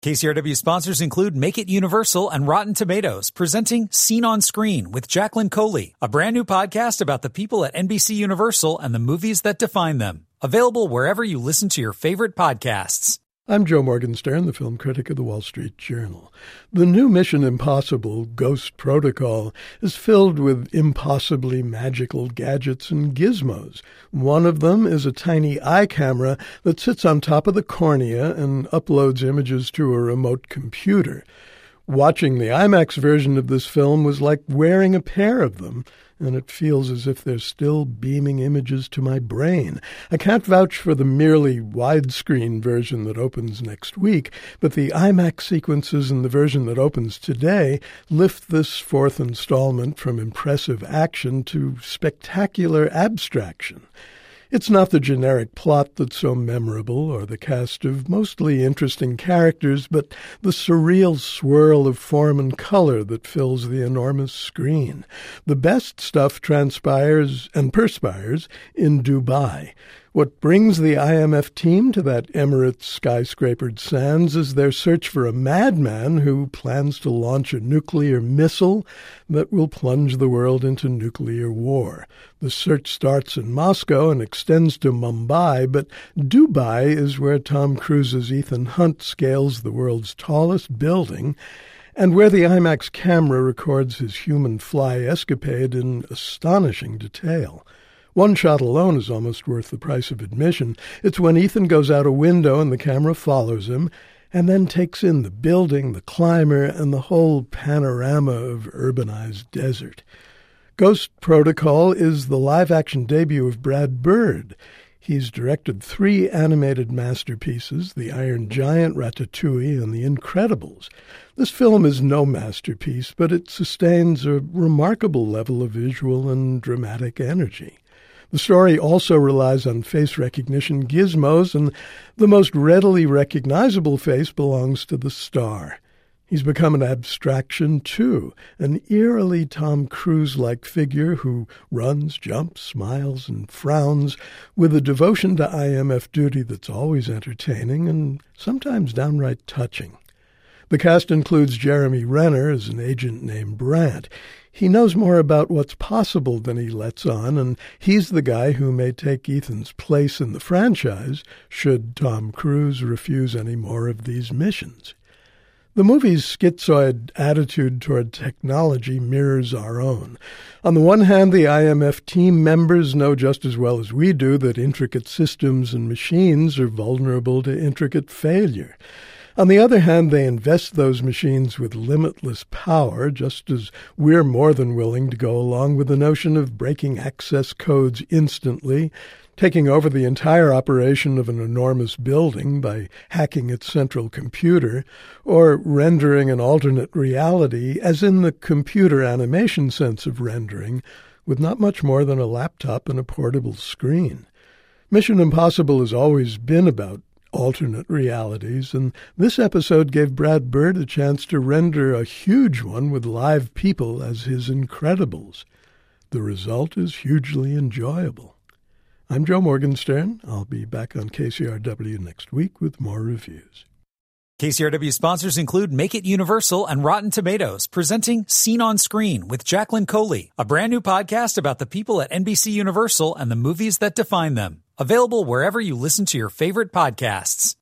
KCRW sponsors include Make It Universal and Rotten Tomatoes, presenting Scene on Screen with Jacqueline Coley, a brand new podcast about the people at NBC Universal and the movies that define them. Available wherever you listen to your favorite podcasts. I'm Joe Morgenstern, the film critic of the Wall Street Journal. The new Mission Impossible Ghost Protocol is filled with impossibly magical gadgets and gizmos. One of them is a tiny eye camera that sits on top of the cornea and uploads images to a remote computer. Watching the IMAX version of this film was like wearing a pair of them and it feels as if they're still beaming images to my brain. I can't vouch for the merely widescreen version that opens next week, but the IMAX sequences in the version that opens today lift this fourth installment from impressive action to spectacular abstraction. It's not the generic plot that's so memorable or the cast of mostly interesting characters, but the surreal swirl of form and color that fills the enormous screen. The best stuff transpires and perspires in Dubai. What brings the IMF team to that Emirates skyscrapered sands is their search for a madman who plans to launch a nuclear missile that will plunge the world into nuclear war. The search starts in Moscow and extends to Mumbai, but Dubai is where Tom Cruise's Ethan Hunt scales the world's tallest building and where the IMAX camera records his human fly escapade in astonishing detail. One shot alone is almost worth the price of admission. It's when Ethan goes out a window and the camera follows him, and then takes in the building, the climber, and the whole panorama of urbanized desert. Ghost Protocol is the live action debut of Brad Bird. He's directed three animated masterpieces The Iron Giant, Ratatouille, and The Incredibles. This film is no masterpiece, but it sustains a remarkable level of visual and dramatic energy. The story also relies on face recognition gizmos, and the most readily recognizable face belongs to the star. He's become an abstraction, too, an eerily Tom Cruise like figure who runs, jumps, smiles, and frowns with a devotion to IMF duty that's always entertaining and sometimes downright touching. The cast includes Jeremy Renner as an agent named Brandt. He knows more about what's possible than he lets on, and he's the guy who may take Ethan's place in the franchise should Tom Cruise refuse any more of these missions. The movie's schizoid attitude toward technology mirrors our own. On the one hand, the IMF team members know just as well as we do that intricate systems and machines are vulnerable to intricate failure. On the other hand, they invest those machines with limitless power, just as we're more than willing to go along with the notion of breaking access codes instantly, taking over the entire operation of an enormous building by hacking its central computer, or rendering an alternate reality, as in the computer animation sense of rendering, with not much more than a laptop and a portable screen. Mission Impossible has always been about alternate realities, and this episode gave Brad Bird a chance to render a huge one with live people as his Incredibles. The result is hugely enjoyable. I'm Joe Morgenstern. I'll be back on KCRW next week with more reviews. KCRW sponsors include Make It Universal and Rotten Tomatoes, presenting Scene on Screen with Jacqueline Coley, a brand new podcast about the people at NBC Universal and the movies that define them. Available wherever you listen to your favorite podcasts.